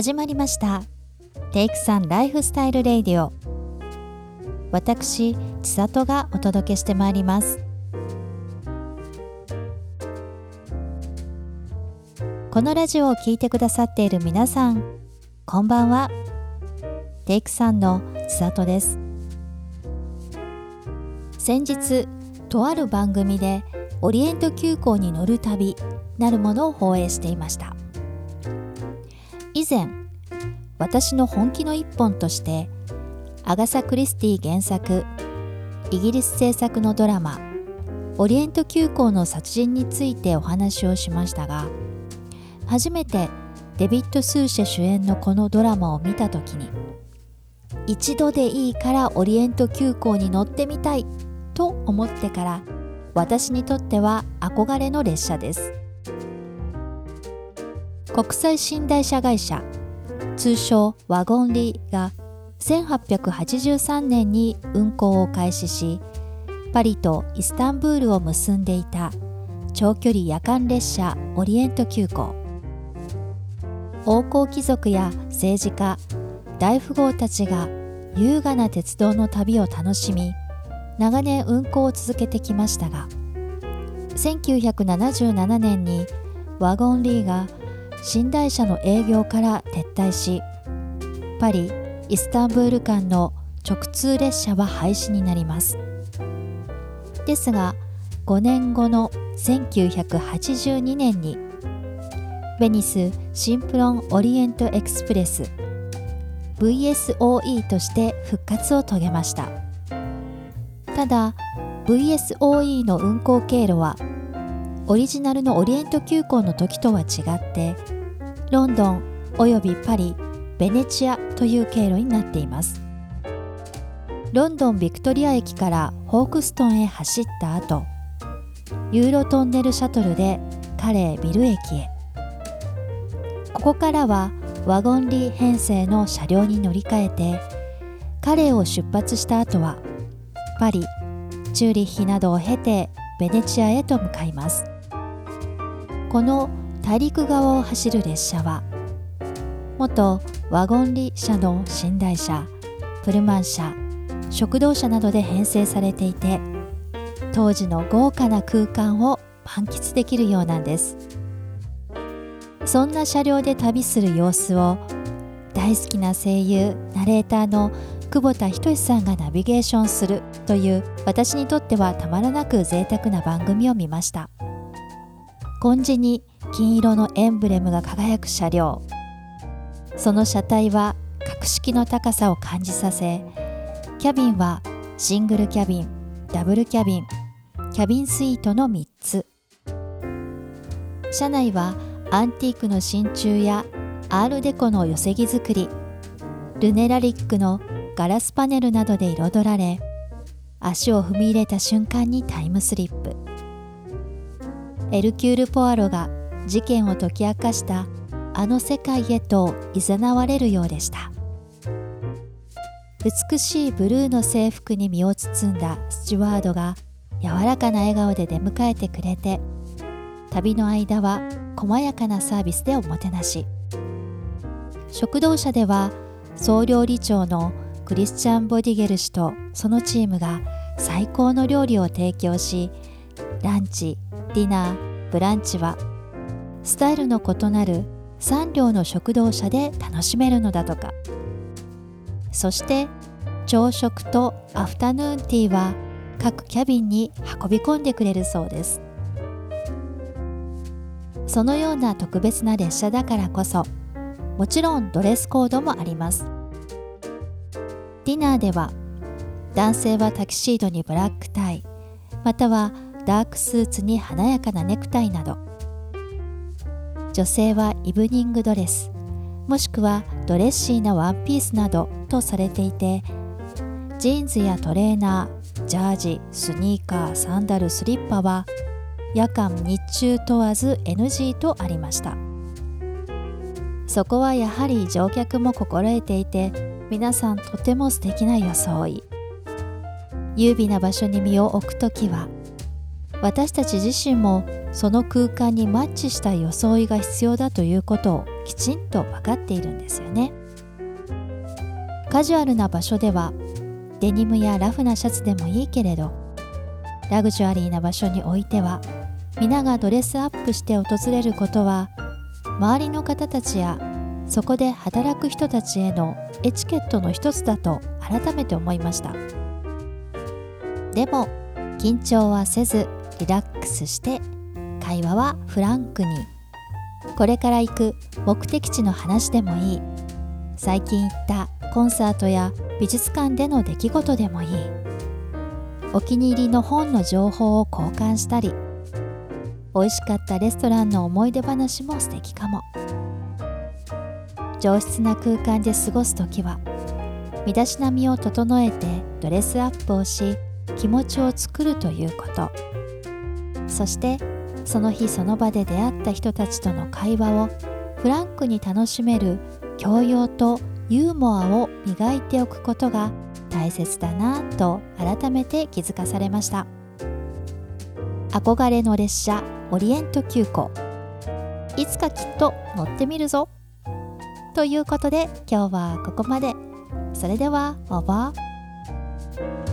始まりました。テイクさんライフスタイルレイディオ。私千里がお届けしてまいります。このラジオを聴いてくださっている皆さんこんばんは。テイクさんの千里です。先日とある番組でオリエント急行に乗る旅なるものを放映していました。以前私の本気の一本としてアガサ・クリスティ原作イギリス制作のドラマ「オリエント急行の殺人」についてお話をしましたが初めてデビッド・スーシェ主演のこのドラマを見た時に一度でいいからオリエント急行に乗ってみたいと思ってから私にとっては憧れの列車です。国際寝台車会社。通称ワゴンリーが1883年に運行を開始しパリとイスタンブールを結んでいた長距離夜間列車オリエント急行。王侯貴族や政治家大富豪たちが優雅な鉄道の旅を楽しみ長年運行を続けてきましたが1977年にワゴンリーが寝台車の営業から撤退しパリ・イスタンブール間の直通列車は廃止になります。ですが5年後の1982年にVenice Simplon-Orient-Express VSOE として復活を遂げました。ただ VSOE の運行経路はオリジナルのオリエント急行の時とは違ってロンドンおよびパリベネチアという経路になっています。ロンドンビクトリア駅からフォークストンへ走った後ユーロトンネルシャトルでカレービル駅へ。ここからはワゴンリー編成の車両に乗り換えてカレーを出発した後はパリチューリッヒなどを経てベネチアへと向かいます。この大陸側を走る列車は元ワゴンリ車の寝台車プルマン車食堂車などで編成されていて当時の豪華な空間を満喫できるようなんです。そんな車両で旅する様子を大好きな声優ナレーターの久保田仁さんがナビゲーションするという私にとってはたまらなく贅沢な番組を見ました。紺地に金色のエンブレムが輝く車両。その車体は格式の高さを感じさせキャビンはシングルキャビンダブルキャビンキャビンスイートの3つ。車内はアンティークの真鍮やアールデコの寄せ木作りルネラリックのガラスパネルなどで彩られ足を踏み入れた瞬間にタイムスリップ。エルキュール・ポアロが事件を解き明かしたあの世界へと誘われるようでした。美しいブルーの制服に身を包んだスチュワードが柔らかな笑顔で出迎えてくれて旅の間は細やかなサービスでおもてなし。食堂車では総料理長のクリスチャン・ボディゲル氏とそのチームが最高の料理を提供しランチディナーブランチはスタイルの異なる3両の食堂車で楽しめるのだとか。そして朝食とアフタヌーンティーは各キャビンに運び込んでくれるそうです。そのような特別な列車だからこそもちろんドレスコードもあります。ディナーでは男性はタキシードにブラックタイまたはダークスーツに華やかなネクタイなど女性はイブニングドレスもしくはドレッシーなワンピースなどとされていてジーンズやトレーナージャージスニーカーサンダルスリッパは夜間日中問わず NG とありました。そこはやはり乗客も心得ていて皆さんとても素敵な装い。優美な場所に身を置くときは私たち自身もその空間にマッチした装いが必要だということをきちんと分かっているんですよね。カジュアルな場所ではデニムやラフなシャツでもいいけれどラグジュアリーな場所においては皆がドレスアップして訪れることは周りの方たちやそこで働く人たちへのエチケットの一つだと改めて思いました。でも緊張はせずリラックスして会話はフランクに。これから行く目的地の話でもいい。最近行ったコンサートや美術館での出来事でもいい。お気に入りの本の情報を交換したり美味しかったレストランの思い出話も素敵かも。上質な空間で過ごす時は身だしなみを整えてドレスアップをし気持ちを作るということ。そしてその日その場で出会った人たちとの会話をフランクに楽しめる教養とユーモアを磨いておくことが大切だなと改めて気づかされました。憧れの列車オリエント急行。いつかきっと乗ってみるぞ。ということで今日はここまで。それではオーバー。